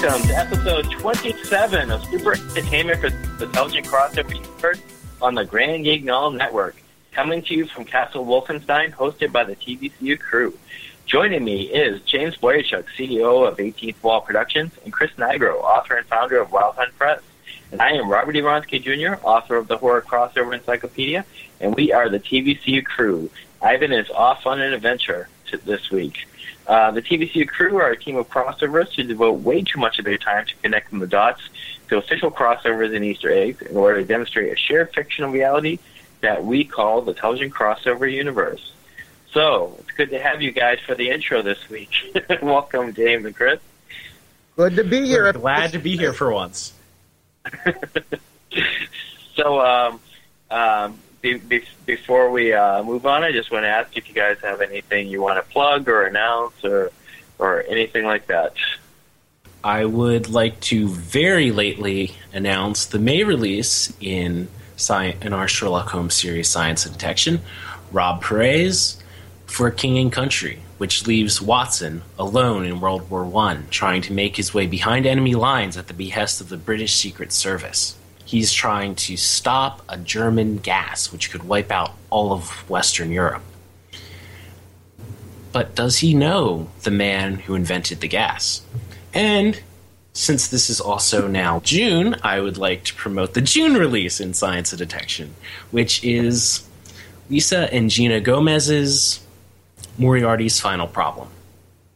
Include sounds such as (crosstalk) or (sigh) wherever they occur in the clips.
welcome to episode 27 of Super Entertainment for the Intelligent Crossover Universe on the Grand Guignol Network. Coming to you from Castle Wolfenstein, hosted by the TVCU crew. Joining me is James Bojaciuk, CEO of 18th Wall Productions, and Chris Nigro, author and founder of Wild Hunt Press. And I am Robert Evronsky Jr., author of the Horror Crossover Encyclopedia, and we are the TVCU crew. Ivan is off on an adventure this week. Uh, the TVCU crew are a team of crossovers who devote way too much of their time to connecting the dots to official crossovers and Easter eggs in order to demonstrate a shared fictional reality that we call the Intelligent Crossover Universe. So, it's good to have you guys for the intro this week. (laughs) Welcome, James and Chris. Good to be here. We're glad to be here for once. (laughs) so, um, um, be, be, before we uh, move on, I just want to ask if you guys have anything you want to plug or announce or, or anything like that. I would like to very lately announce the May release in in our Sherlock Holmes series, Science and Detection, Rob Perez for King and Country, which leaves Watson alone in World War One, trying to make his way behind enemy lines at the behest of the British Secret Service. He's trying to stop a German gas which could wipe out all of Western Europe. But does he know the man who invented the gas? And since this is also now June, I would like to promote the June release in Science of Detection, which is Lisa and Gina Gomez's Moriarty's Final Problem.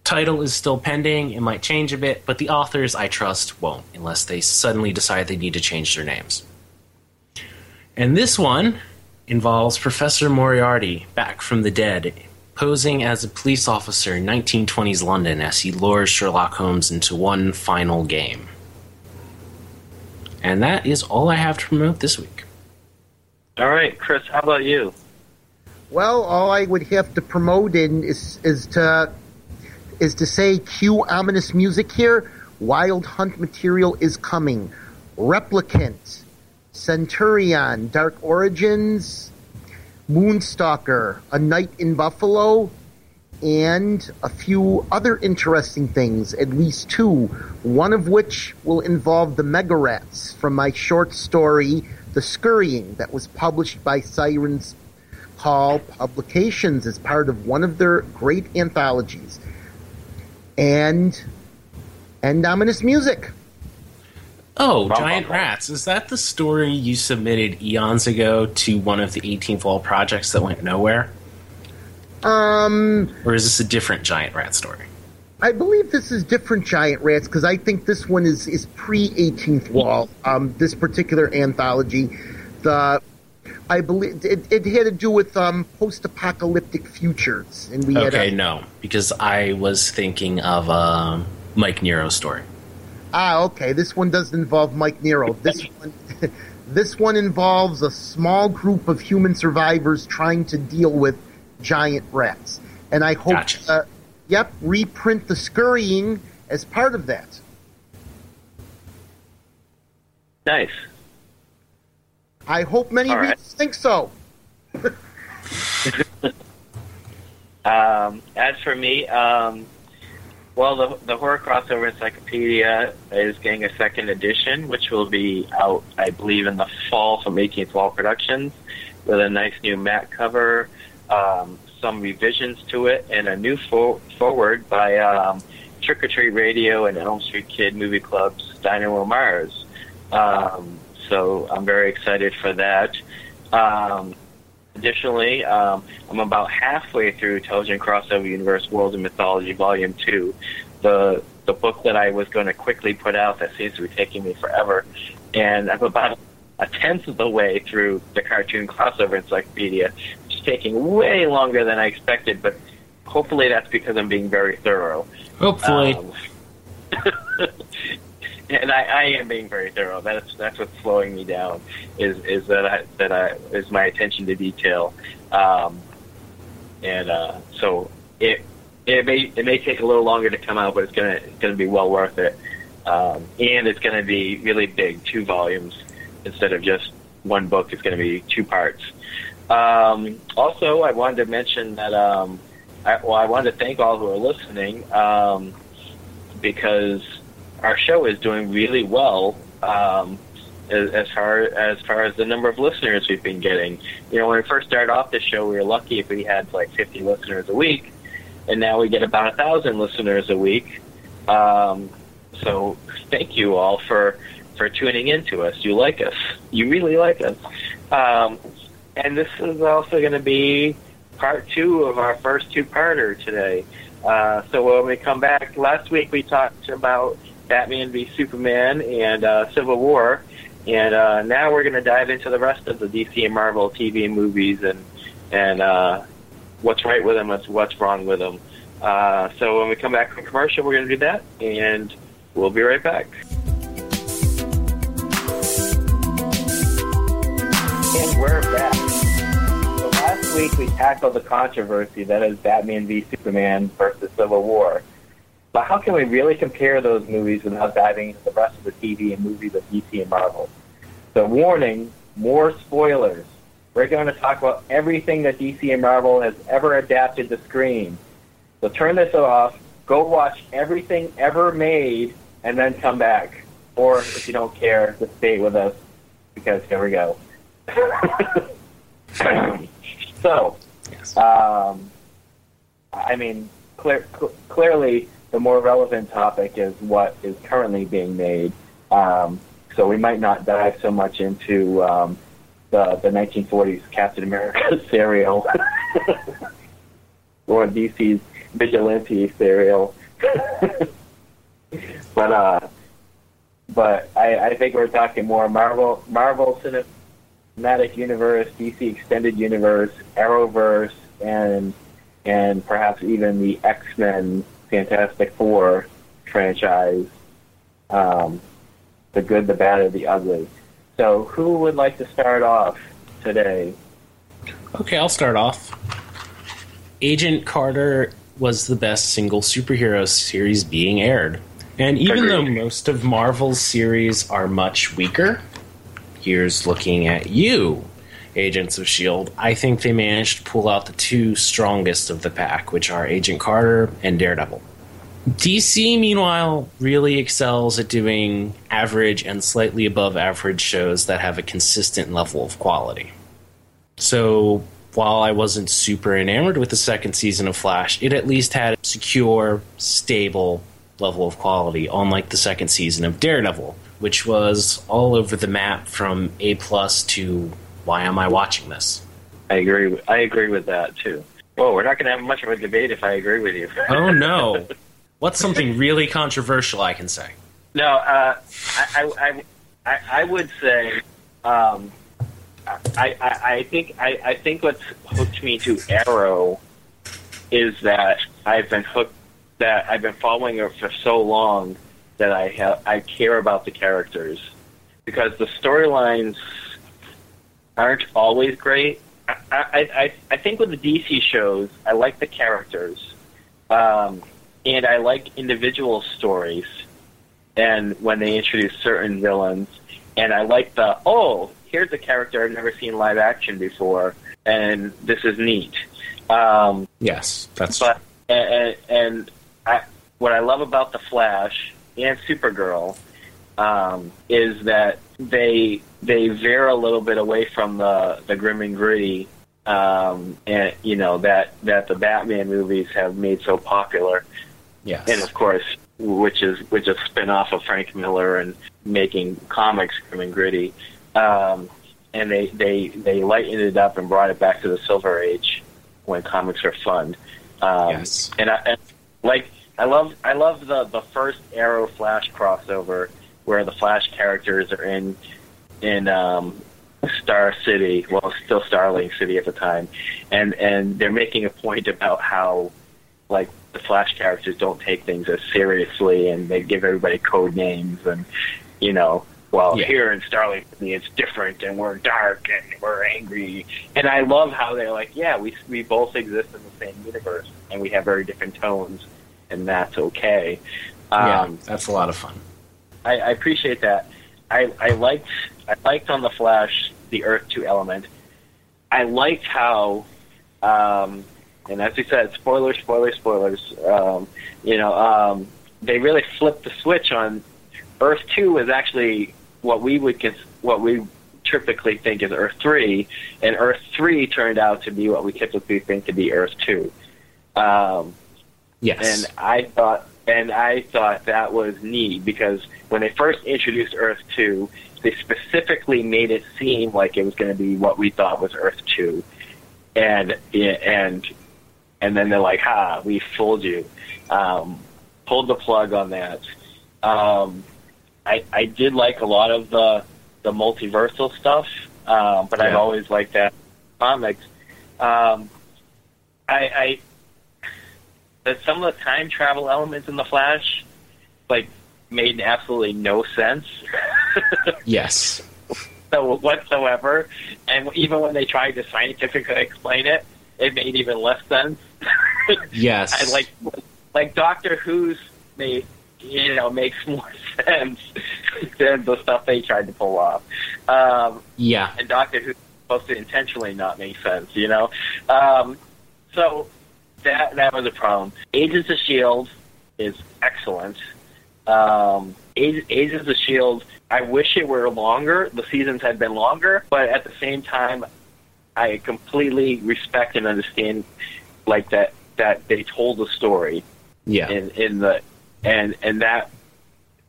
Title is still pending, it might change a bit, but the authors, I trust, won't, unless they suddenly decide they need to change their names. And this one involves Professor Moriarty back from the dead posing as a police officer in 1920s London as he lures Sherlock Holmes into one final game. And that is all I have to promote this week. All right, Chris, how about you? Well, all I would have to promote in is is to is to say cue ominous music here. Wild Hunt material is coming. Replicant, Centurion, Dark Origins, Moonstalker, A Night in Buffalo, and a few other interesting things, at least two, one of which will involve the Mega Rats from my short story, The Scurrying, that was published by Sirens Call Publications as part of one of their great anthologies. And and ominous music. Oh, Giant Rats. Is that the story you submitted eons ago to one of the 18th Wall projects that went nowhere? Um, or is this a different Giant Rat story? I believe this is different Giant Rats because I think this one is, is pre 18th Wall. Um, this particular anthology, the I believe it, it had to do with um, post-apocalyptic futures, and we okay, had a, no, because I was thinking of a um, Mike Nero story. Ah, okay. This one doesn't involve Mike Nero. This (laughs) one, (laughs) this one involves a small group of human survivors trying to deal with giant rats, and I hope, Gotcha. uh, yep, reprint the scurrying as part of that. Nice. I hope many All right. readers think so. (laughs) (laughs) Um, as for me, um, well, the, the Horror Crossover Encyclopedia is getting a second edition, which will be out, I believe, in the fall from 18th Wall Productions, with a nice new mat cover, um, some revisions to it, and a new fo- forward by um, Trick or Treat Radio and Elm Street Kid Movie Club's Dynamo Mars. Um, so I'm very excited for that. Um, Additionally, um, I'm about halfway through Intelligent Crossover Universe World of Mythology Volume 2, the, the book that I was going to quickly put out that seems to be taking me forever. And I'm about a tenth of the way through the cartoon crossover encyclopedia, which is taking way longer than I expected, but hopefully that's because I'm being very thorough. Hopefully. Um, and I, I am being very thorough. That's that's what's slowing me down. Is is that I that I is my attention to detail, um, and uh, so it it may it may take a little longer to come out, but it's gonna it's gonna be well worth it. Um, and it's gonna be really big, two volumes instead of just one book. It's gonna be two parts. Um, also, I wanted to mention that. Um, I, well, I wanted to thank all who are listening um, because our show is doing really well. Um, as, as far as far as the number of listeners we've been getting, you know, when we first started off the show, we were lucky if we had like 50 listeners a week, and now we get about a thousand listeners a week. Um, so thank you all for for tuning in to us. You like us. You really like us. Um, and this is also going to be part two of our first two-parter today. Uh, so when we come back, last week we talked about Batman v Superman and uh, Civil War, and uh, now we're going to dive into the rest of the DC and Marvel TV movies and and uh, what's right with them, what's what's wrong with them. Uh, so when we come back from commercial, we're going to do that, and we'll be right back. And we're back. So last week we tackled the controversy that is Batman v Superman versus Civil War. But how can we really compare those movies without diving into the rest of the TV and movies of DC and Marvel? So warning, more spoilers. We're going to talk about everything that DC and Marvel has ever adapted to screen. So turn this off, go watch everything ever made, and then come back. Or if you don't care, just stay with us because here we go. (laughs) so, um, I mean, clear, cl- clearly the more relevant topic is what is currently being made. Um, so we might not dive so much into um, the the 1940s Captain America (laughs) serial (laughs) or DC's Vigilante serial. (laughs) but uh, but I, I think we're talking more Marvel Marvel Cinematic Universe, DC Extended Universe, Arrowverse, and and perhaps even the X Men Fantastic Four franchise. Um, the good, the bad, and the ugly. So, who would like to start off today? Okay, I'll start off. Agent Carter was the best single superhero series being aired. And even Agreed. though most of Marvel's series are much weaker, here's looking at you, Agents of S.H.I.E.L.D. I think they managed to pull out the two strongest of the pack, which are Agent Carter and Daredevil. DC, meanwhile, really excels at doing average and slightly above average shows that have a consistent level of quality. So, while I wasn't super enamored with the second season of Flash, it at least had a secure, stable level of quality, unlike the second season of Daredevil, which was all over the map from A plus to why am I watching this? I agree. With, I agree with that too. Well, we're not going to have much of a debate if I agree with you. Oh (laughs) no. What's something really controversial I can say? No, uh, I, I, I, I, I would say, um, I, I, I think, I, I think what's hooked me to Arrow is that I've been hooked, that I've been following her for so long that I have, I care about the characters because the storylines aren't always great. I, I, I, think with the DC shows, I like the characters, um, and I like individual stories and when they introduce certain villains. And I like the oh, here's a character I've never seen live action before, and this is neat. Um, Yes, that's but and, and I, what I love about the Flash and Supergirl um, is that they they veer a little bit away from the the grim and gritty, um, and you know that that the Batman movies have made so popular yes. and of course, which is which is a spin off of Frank Miller and making comics grim and gritty. Um, and they, they they lightened it up and brought it back to the Silver Age when comics are fun. Um, Yes. And I and like I love I love the the first Arrow Flash crossover where the Flash characters are in in um, Star City, well, still Starling City at the time, and and they're making a point about how like the Flash characters don't take things as seriously, and they give everybody code names, and you know, well, Yeah. here in Starling City it's different, and we're dark and we're angry, and I love how they're like, yeah, we we both exist in the same universe, and we have very different tones, and that's okay. yeah, Um, that's a lot of fun. I, I appreciate that. I, I liked I liked on the Flash the Earth Two element. I liked how, um, and as we said, spoilers, spoilers, spoilers. Um, you know, um, they really flipped the switch on Earth Two was actually what we would cons- what we typically think is Earth Three, and Earth Three turned out to be what we typically think to be Earth Two. Um, Yes. and I thought, and I thought that was neat because when they first introduced Earth Two, they specifically made it seem like it was going to be what we thought was Earth Two, and and and then they're like, "Ha, we fooled you," um, pulled the plug on that. Um, I I did like a lot of the the multiversal stuff, um, but I've always liked that comics. Um, I, I that some of the time travel elements in the Flash, like, made absolutely no sense. (laughs) yes. so whatsoever, and even when they tried to scientifically explain it, it made even less sense. (laughs) Yes. I like like Doctor Who's made you know makes more (laughs) sense than the stuff they tried to pull off. Um, Yeah. and Doctor Who's supposed to intentionally not make sense, you know. Um, so that that was a problem. Agents of Shield is excellent. Um, Ag- Agents of the Shield, I wish it were longer. The seasons had been longer, but at the same time, I completely respect and understand like that that they told the story Yeah. in in the and and that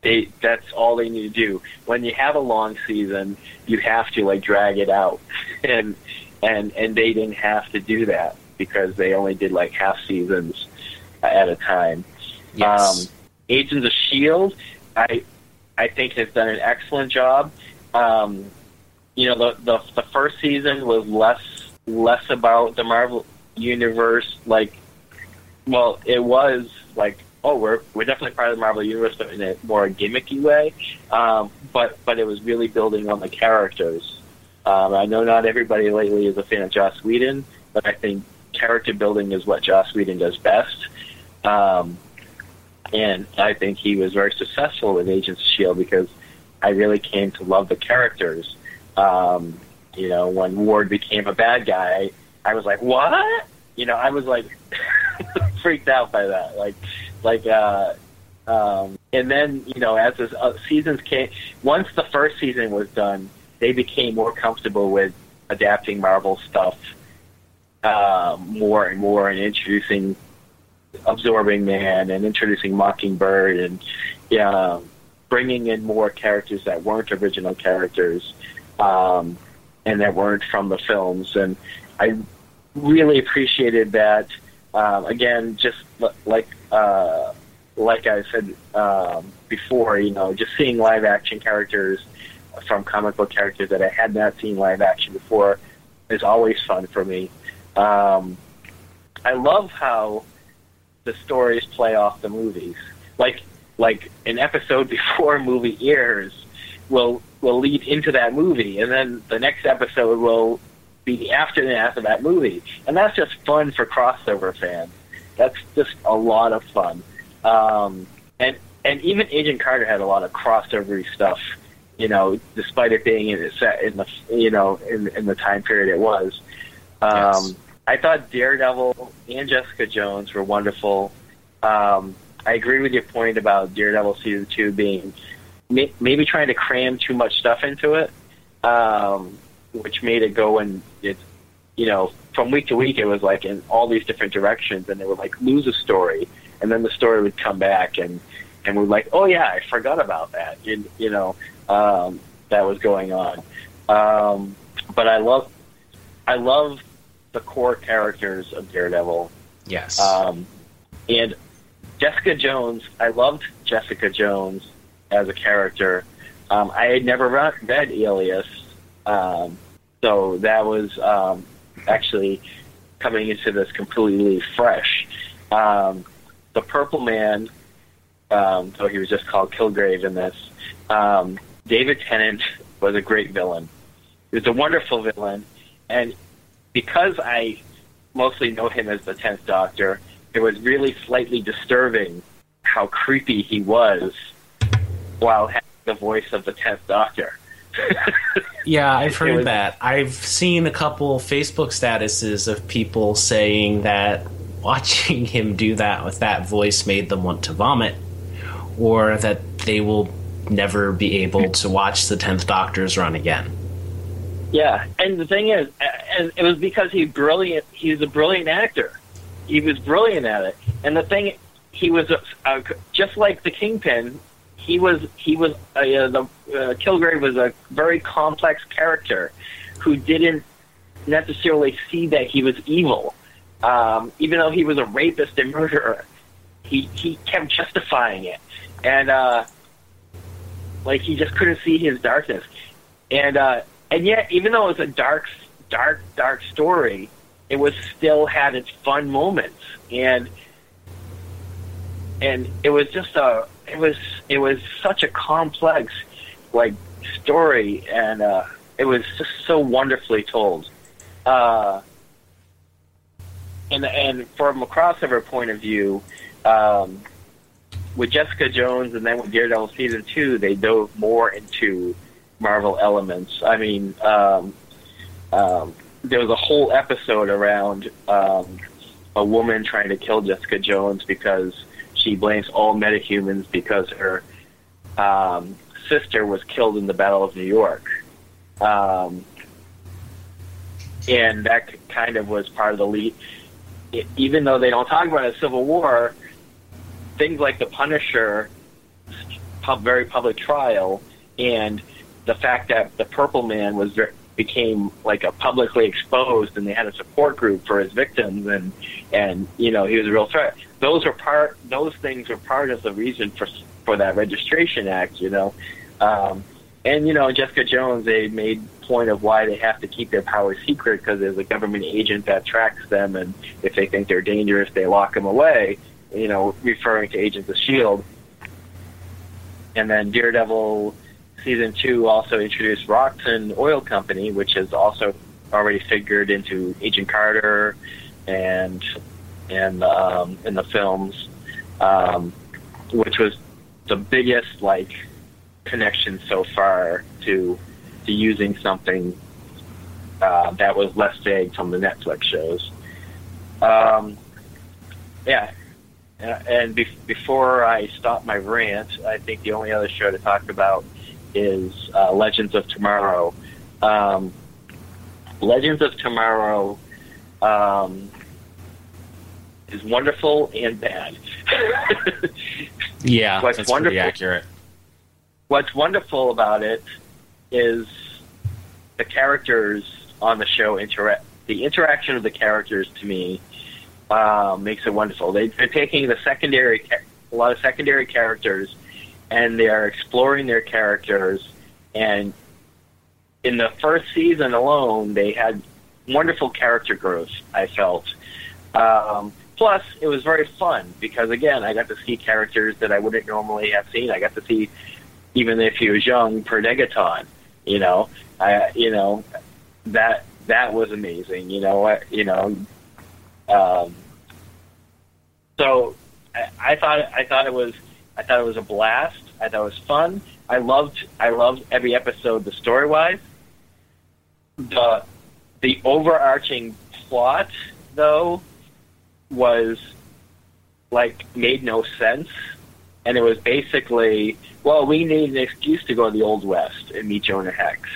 they that's all they need to do. When you have a long season, you have to like drag it out, (laughs) and and and they didn't have to do that because they only did like half seasons at a time. yes. Um, Agents of Shield, I I think has done an excellent job. Um, you know, the, the the first season was less less about the Marvel universe. Like, well, it was like, oh, we're we're definitely part of the Marvel universe, but in a more gimmicky way. Um, but but it was really building on the characters. Um, I know not everybody lately is a fan of Joss Whedon, but I think character building is what Joss Whedon does best. Um, and I think he was very successful with Agents of Shield because I really came to love the characters. Um, you know, when Ward became a bad guy, I was like, "What?" You know, I was like (laughs) freaked out by that. Like, like, uh, um, and then you know, as the uh, seasons came, once the first season was done, they became more comfortable with adapting Marvel stuff uh, more and more and introducing absorbing man and introducing mockingbird and yeah bringing in more characters that weren't original characters um, and that weren't from the films. And i really appreciated that um, again just li- like uh, like i said um, before you know just seeing live action characters from comic book characters that i had not seen live action before is always fun for me. Um, i love how the stories play off the movies. Like like an episode (laughs) before movie airs will will lead into that movie, and then the next episode will be the aftermath of that movie, and that's just fun for crossover fans. That's just a lot of fun, um, and and even Agent Carter had a lot of crossover stuff. You know, despite it being in, set in the you know in in the time period it was. Um, Yes. I thought Daredevil and Jessica Jones were wonderful. Um, I agree with your point about Daredevil season two being may, maybe trying to cram too much stuff into it, um, which made it go in it. You know, from week to week, it was like in all these different directions, and they would like lose a story, and then the story would come back, and and we're like, oh yeah, I forgot about that. You, you know, um, that was going on. Um, but I love, I love the core characters of Daredevil. yes. Um, and Jessica Jones, I loved Jessica Jones as a character. Um, I had never re- read Alias, um, so that was um, actually coming into this completely fresh. Um, the Purple Man, um, though he was just called Kilgrave in this, um, David Tennant was a great villain. He was a wonderful villain, and because I mostly know him as the Tenth Doctor, it was really slightly disturbing how creepy he was while having the voice of the Tenth Doctor. (laughs) Yeah, I've heard was- that. I've seen a couple Facebook statuses of people saying that watching (laughs) him do that with that voice made them want to vomit, or that they will never be able to watch the 10th Doctor's run again. Yeah, and the thing is, and it was because he's brilliant. He's a brilliant actor. He was brilliant at it. And the thing, he was a, a, just like the Kingpin. He was he was a, uh, the uh, Kilgrave was a very complex character who didn't necessarily see that he was evil, um, even though he was a rapist and murderer. He he kept justifying it, and uh, like he just couldn't see his darkness, and uh, and yet even though it was a dark dark dark story, it was still had its fun moments, and and it was just a it was it was such a complex like story, and uh, it was just so wonderfully told. Uh, and and from a crossover point of view, um, with Jessica Jones and then with Daredevil season two, they dove more into Marvel elements. I mean, um, um, there was a whole episode around um, a woman trying to kill Jessica Jones because she blames all metahumans because her um, sister was killed in the Battle of New York. Um, and that kind of was part of the lead. It, even though they don't talk about a Civil War, things like the Punisher, pub, very public trial, and the fact that the Purple Man was became like a publicly exposed, and they had a support group for his victims, and and you know he was a real threat. Those were part. Those things were part of the reason for for that registration act. You know, um, and you know Jessica Jones. They made point of why they have to keep their powers secret because there's a government agent that tracks them, and if they think they're dangerous, they lock them away. You know, referring to Agents of Shield. And then Daredevil season two also introduced Roxxon Oil Company, which has also already figured into Agent Carter and and um, in the films, um, which was the biggest like connection so far to to using something uh, that was less vague from the Netflix shows. Um, yeah, and be- before I stop my rant, I think the only other show to talk about is uh, Legends of Tomorrow. Um, Legends of Tomorrow um, is wonderful and bad. yeah, (laughs) what's that's wonderful, pretty accurate. What's wonderful about it is the characters on the show interact. The interaction of the characters to me uh, makes it wonderful. They, they're taking the secondary, a lot of secondary characters, and they are exploring their characters. And in the first season alone, they had wonderful character growth. I felt. Um, plus, it was very fun because again, I got to see characters that I wouldn't normally have seen. I got to see, even if he was young, Per Degaton. You know, I you know that that was amazing. You know, I, you know. Um, so I, I thought I thought it was I thought it was a blast. I thought it was fun. I loved I loved every episode. The story wise, the the overarching plot though was like made no sense, and it was basically well we need an excuse to go to the old west and meet Jonah Hex,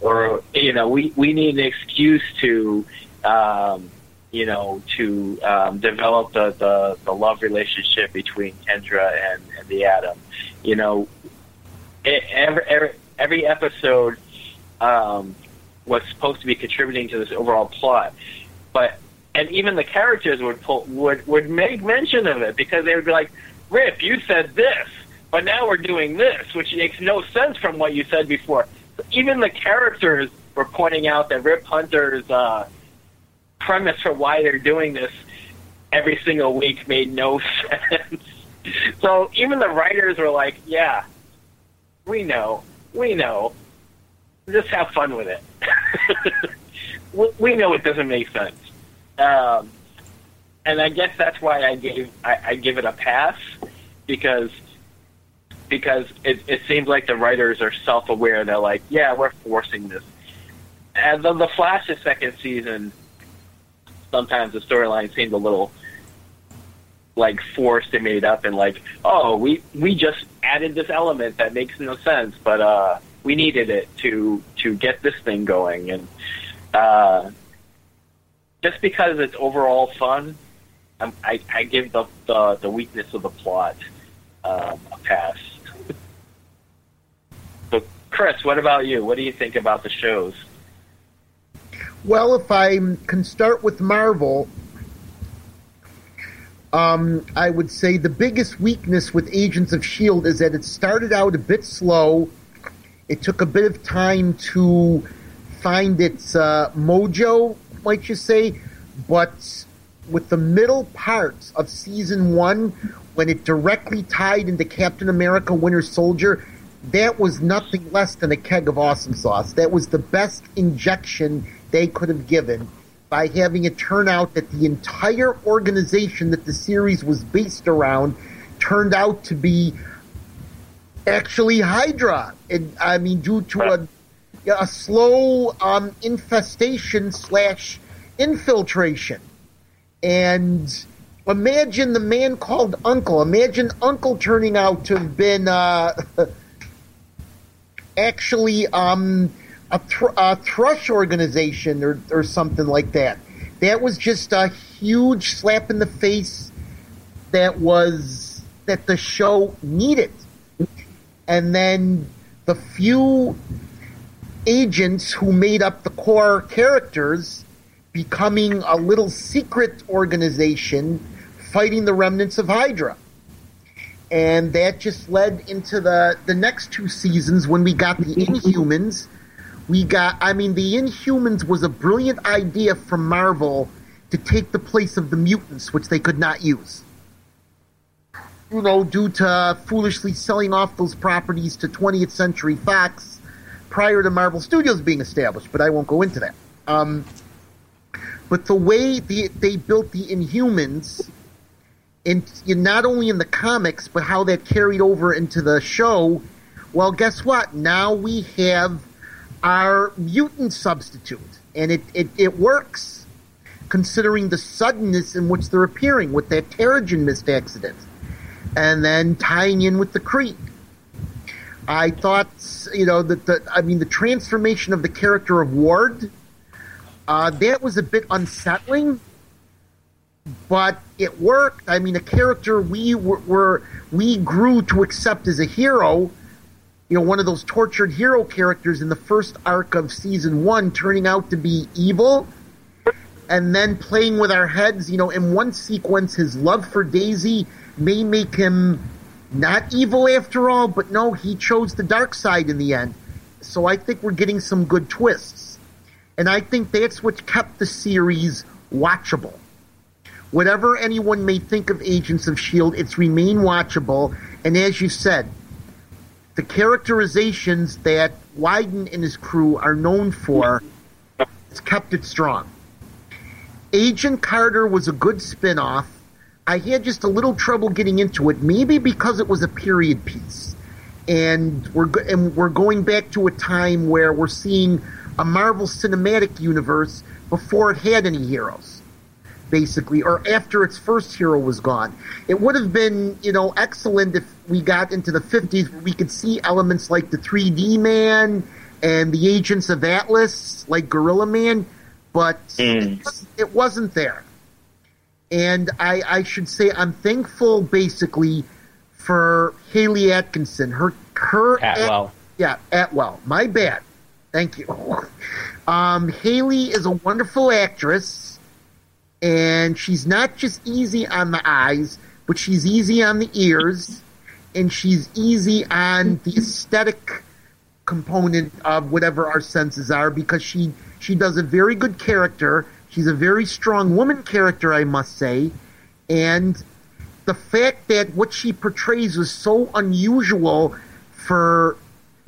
or you know we we need an excuse to. Um, you know, to um, develop the, the, the love relationship between Kendra and, and the Atom. You know, it, every, every, every episode um, was supposed to be contributing to this overall plot, but and even the characters would pull, would would make mention of it because they would be like, "Rip, you said this, but now we're doing this," which makes no sense from what you said before. So Even the characters were pointing out that Rip Hunter's uh, premise for why they're doing this every single week made no (laughs) sense. so even the writers were like, "Yeah, we know, we know. Just have fun with it. (laughs) we know it doesn't make sense." Um, and I guess that's why I gave I, I give it a pass because because it, it seems like the writers are self aware. They're like, "Yeah, we're forcing this." And the, the Flash's second season sometimes the storyline seemed a little like forced and made up and like oh we we just added this element that makes no sense but uh we needed it to to get this thing going and uh just because it's overall fun I'm, I I give the the, the weakness of the plot um, a pass. (laughs) so Chris, what about you? What do you think about the shows? Well, if I can start with Marvel, um, I would say the biggest weakness with Agents of S.H.I.E.L.D. is that it started out a bit slow. It took a bit of time to find its uh, mojo, might you say, but with the middle parts of season one, when it directly tied into Captain America Winter Soldier, that was nothing less than a keg of awesome sauce. That was the best injection they could have given by having it turn out that the entire organization that the series was based around turned out to be actually Hydra. And I mean, due to a, a slow um, infestation slash infiltration. And imagine the man called Uncle. Imagine Uncle turning out to have been uh, (laughs) actually um, a, thr- a, thrush organization or, or something like that. That was just a huge slap in the face that was that the show needed. And then the few agents who made up the core characters becoming a little secret organization fighting the remnants of Hydra. And that just led into the, the next two seasons when we got the Inhumans. We got, I mean, the Inhumans was a brilliant idea from Marvel to take the place of the mutants, which they could not use. You know, due to foolishly selling off those properties to 20th Century Fox prior to Marvel Studios being established, but I won't go into that. Um, but the way the, they built the Inhumans in, in not only in the comics, but how that carried over into the show. Well, guess what? Now we have our mutant substitute, and it, it, it works considering the suddenness in which they're appearing with that Terrigen mist accident, and then tying in with the Kree. I thought, you know, that the I mean the transformation of the character of Ward, uh, that was a bit unsettling but it worked. I mean, a character we were, were, we grew to accept as a hero. You know, one of those tortured hero characters in the first arc of season one, turning out to be evil, and then playing with our heads. You know, in one sequence, his love for Daisy may make him not evil after all, but no, he chose the dark side in the end. So I think we're getting some good twists, and I think that's what kept the series watchable whatever anyone may think of Agents of S.H.I.E.L.D., it's remained watchable. And as you said, the characterizations that Whedon and his crew are known for has kept it strong. Agent Carter was a good spin off. I had just a little trouble getting into it, maybe because it was a period piece. And we're, and we're going back to a time where we're seeing a Marvel Cinematic Universe before it had any heroes basically, or after its first hero was gone. It would have been, you know, excellent if we got into the 50s where we could see elements like the 3D Man and the Agents of Atlas, like Gorilla Man, but mm. it, it, wasn't there. And I, I should say I'm thankful, basically, for Hayley Atkinson. Her, her Atwell. At, yeah, Atwell. My bad. Thank you. (laughs) Um, Hayley is a wonderful actress and she's not just easy on the eyes, but she's easy on the ears, and she's easy on the aesthetic component of whatever our senses are because she she does a very good character. She's a very strong woman character, I must say, and the fact that what she portrays was so unusual for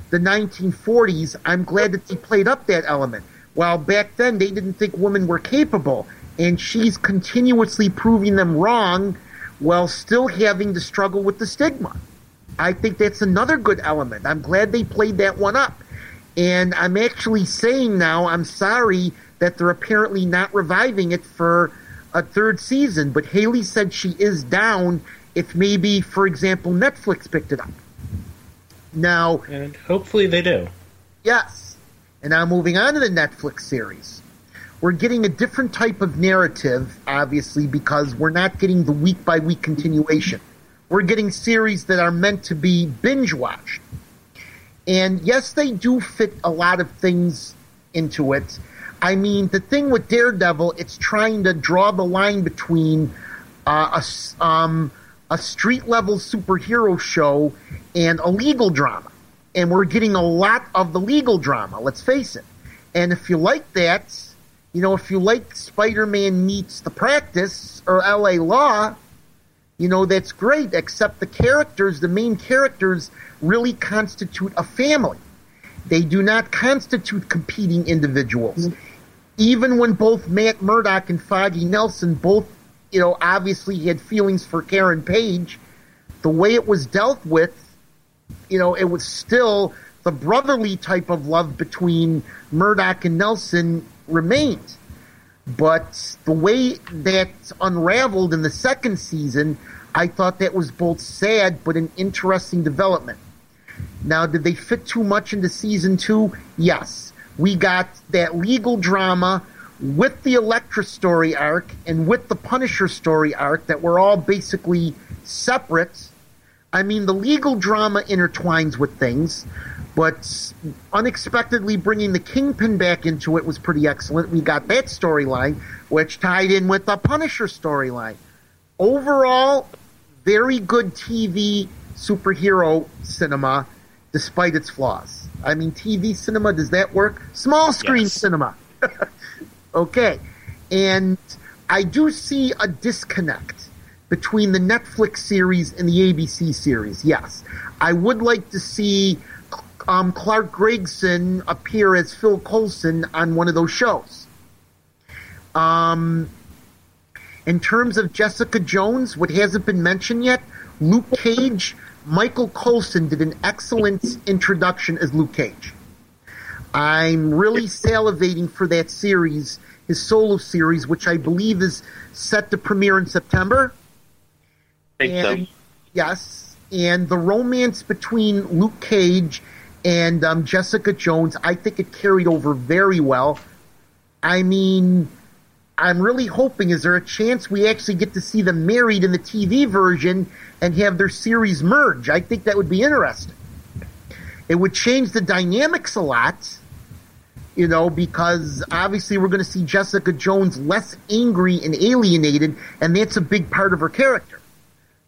the 1940s, I'm glad that they played up that element. While back then they didn't think women were capable and she's continuously proving them wrong while still having to struggle with the stigma. I think that's another good element. I'm glad they played that one up. And I'm actually saying now, I'm sorry that they're apparently not reviving it for a third season, but Hayley said she is down if maybe, for example, Netflix picked it up. Now, and hopefully they do. Yes. And now moving on to the Netflix series. We're getting a different type of narrative, obviously, because we're not getting the week by week continuation. We're getting series that are meant to be binge watched. And yes, they do fit a lot of things into it. I mean, the thing with Daredevil, it's trying to draw the line between uh, a, um, a street level superhero show and a legal drama. And we're getting a lot of the legal drama, let's face it. And if you like that, you know, if you like Spider Man meets the practice or LA Law, you know, that's great, except the characters, the main characters, really constitute a family. They do not constitute competing individuals. Mm-hmm. Even when both Matt Murdock and Foggy Nelson both, you know, obviously had feelings for Karen Page, the way it was dealt with, you know, it was still the brotherly type of love between Murdock and Nelson remains. But the way that unraveled in the second season, I thought that was both sad but an interesting development. Now, did they fit too much into season two? Yes. We got that legal drama with the Elektra story arc and with the Punisher story arc that were all basically separate. I mean, the legal drama intertwines with things, but unexpectedly bringing the Kingpin back into it was pretty excellent. We got that storyline, which tied in with the Punisher storyline. Overall, very good TV superhero cinema, despite its flaws. I mean, TV cinema, does that work? Small screen yes. cinema. (laughs) okay. And I do see a disconnect between the Netflix series and the ABC series. Yes. I would like to see um, Clark Gregson appear as Phil Coulson on one of those shows. Um, in terms of Jessica Jones, what hasn't been mentioned yet, Luke Cage, Michael Coulson did an excellent introduction as Luke Cage. I'm really salivating for that series, his solo series, which I believe is set to premiere in September. And, so. Yes, and the romance between Luke Cage and um, Jessica Jones, I think it carried over very well. I mean, I'm really hoping is there a chance we actually get to see them married in the TV version and have their series merge? I think that would be interesting. It would change the dynamics a lot, you know, because obviously we're going to see Jessica Jones less angry and alienated, and that's a big part of her character.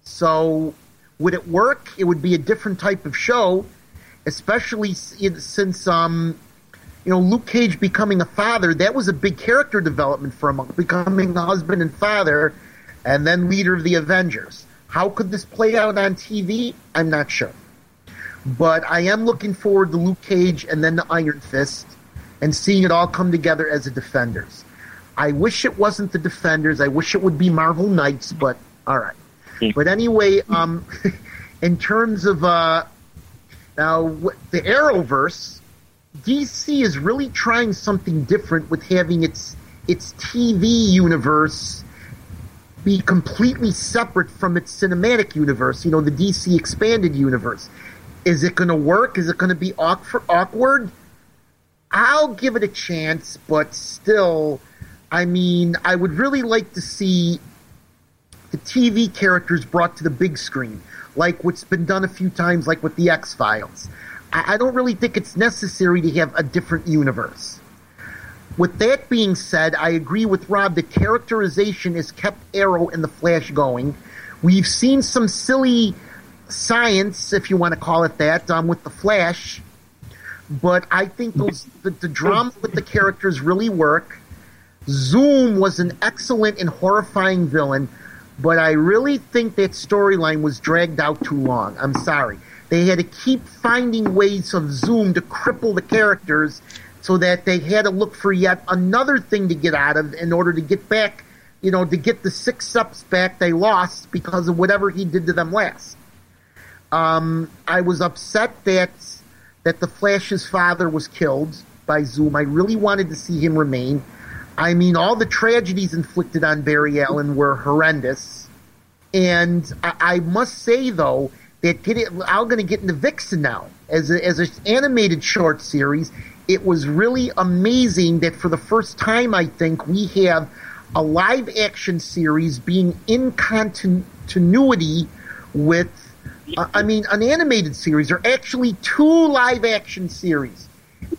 So, would it work? It would be a different type of show, especially since um, you know, Luke Cage becoming a father, that was a big character development for him, becoming a husband and father, and then leader of the Avengers. How could this play out on TV? I'm not sure. But I am looking forward to Luke Cage and then the Iron Fist and seeing it all come together as the Defenders. I wish it wasn't the Defenders. I wish it would be Marvel Knights, but all right. Hmm. But anyway, um, (laughs) in terms of uh, now the Arrowverse, DC is really trying something different with having its its TV universe be completely separate from its cinematic universe. You know, the DC expanded universe. Is it going to work? Is it going to be awkward? I'll give it a chance, but still, I mean, I would really like to see the TV characters brought to the big screen, like what's been done a few times, like with the X Files. I don't really think it's necessary to have a different universe. With that being said, I agree with Rob. The characterization has kept Arrow and the Flash going. We've seen some silly science, if you want to call it that, um, with the Flash, but I think those (laughs) the, the drama with the characters really work. Zoom was an excellent and horrifying villain, but I really think that storyline was dragged out too long. I'm sorry. They had to keep finding ways of Zoom to cripple the characters so that they had to look for yet another thing to get out of in order to get back, you know, to get the six subs back they lost because of whatever he did to them last. Um, I was upset that that the Flash's father was killed by Zoom. I really wanted to see him remain. I mean, all the tragedies inflicted on Barry Allen were horrendous. And I, I must say, though, that I'm going to get into Vixen now as a, as an animated short series. It was really amazing that for the first time, I think we have a live action series being in continuity with, uh, I mean, an animated series. Are actually two live action series.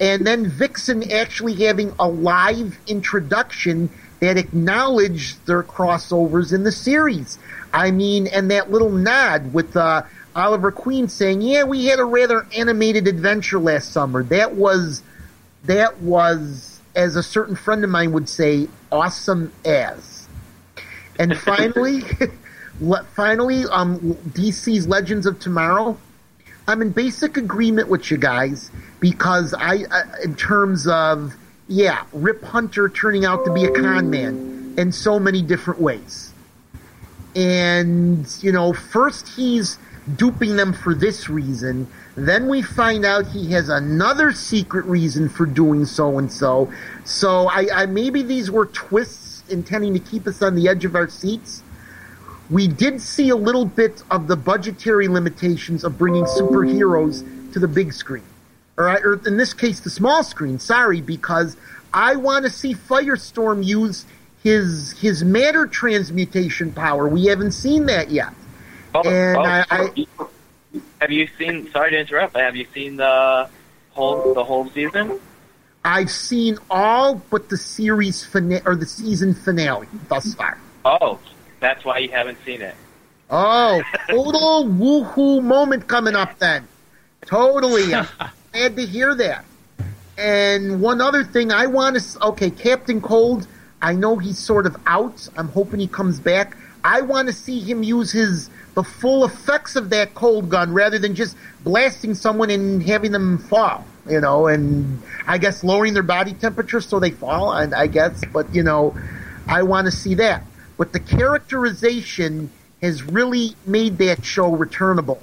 And then Vixen actually having a live introduction that acknowledged their crossovers in the series. I mean, and that little nod with uh, Oliver Queen saying, "Yeah, we had a rather animated adventure last summer." That was that was, as a certain friend of mine would say, awesome as. And finally, (laughs) finally, um, DC's Legends of Tomorrow. I'm in basic agreement with you guys because I, uh, in terms of, yeah, Rip Hunter turning out to be a con man in so many different ways. And, you know, first he's duping them for this reason. Then we find out he has another secret reason for doing so and so. So I, I maybe these were twists intending to keep us on the edge of our seats. We did see a little bit of the budgetary limitations of bringing superheroes to the big screen, or, or in this case, the small screen. Sorry, because I want to see Firestorm use his his matter transmutation power. We haven't seen that yet. Oh, and oh, I, I, have you seen? Sorry to interrupt. Have you seen the whole the whole season? I've seen all but the series finale or the season finale thus far. Oh, that's why you haven't seen it. Oh, total woohoo moment coming up then. Totally. I'm (laughs) glad to hear that. And one other thing I want to okay, Captain Cold, I know he's sort of out. I'm hoping he comes back. I want to see him use his the full effects of that cold gun rather than just blasting someone and having them fall, you know, and I guess lowering their body temperature so they fall, and I guess, but you know, I want to see that. But the characterization has really made that show returnable.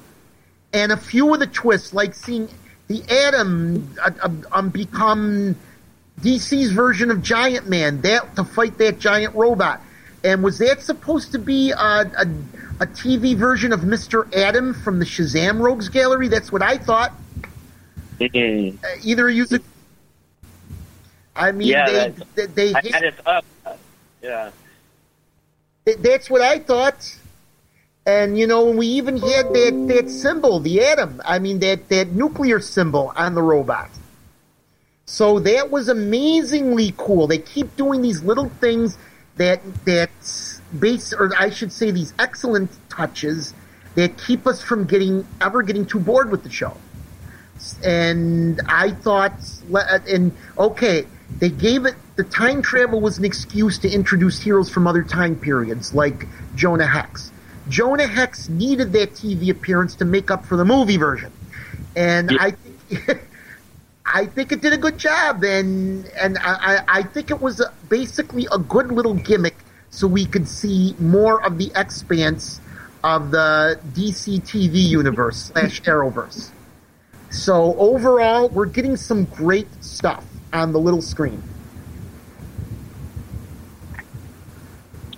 And a few of the twists, like seeing the Atom uh, uh, um, become DC's version of Giant Man, that to fight that giant robot. And was that supposed to be a, a, a TV version of Mr. Atom from the Shazam Rogues Gallery? That's what I thought. Mm-hmm. Uh, either use it. I mean, yeah, they, they, they I had it up. Yeah. That's what I thought. And you know, we even had that, that symbol, the atom. I mean, that, that nuclear symbol on the robot. So that was amazingly cool. They keep doing these little things that that base, or I should say, these excellent touches that keep us from getting ever getting too bored with the show. And I thought, and okay, they gave it the time travel was an excuse to introduce heroes from other time periods, like Jonah Hex. Jonah Hex needed that TV appearance to make up for the movie version, and yeah. I think. (laughs) I think it did a good job, and and I, I think it was a, basically a good little gimmick, so we could see more of the expanse of the DC TV universe slash Arrowverse. So overall, we're getting some great stuff on the little screen.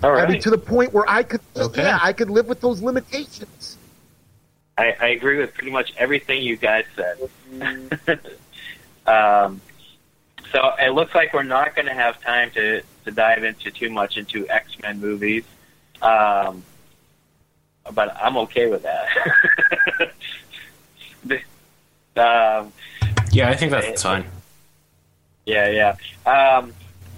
All right. I mean, to the point where I could, okay. yeah, I could live with those limitations. I, I agree with pretty much everything you guys said. (laughs) Um, so it looks like we're not going to have time to, to dive into too much into X Men movies, um, but I'm okay with that. (laughs) um, yeah, I think that's fine. Yeah, yeah. Um,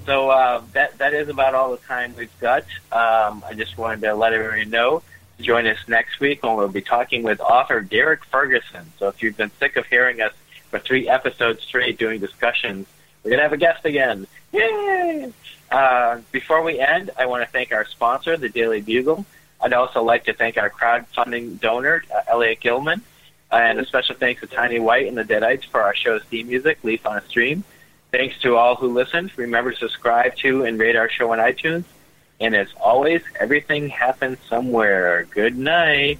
so uh, that that is about all the time we've got. Um, I just wanted to let everybody know. To join us next week when we'll be talking with author Derek Ferguson. So if you've been sick of hearing us for three episodes straight doing discussions. We're to have a guest again. Yay! Uh, before we end, I want to thank our sponsor, the Daily Bugle. I'd also like to thank our crowdfunding donor, uh, Elliot Gilman. And a special thanks to Tiny White and the Deadites for our show's theme music, Leaf on a Stream. Thanks to all who listened. Remember to subscribe to and rate our show on iTunes. And as always, everything happens somewhere. Good night.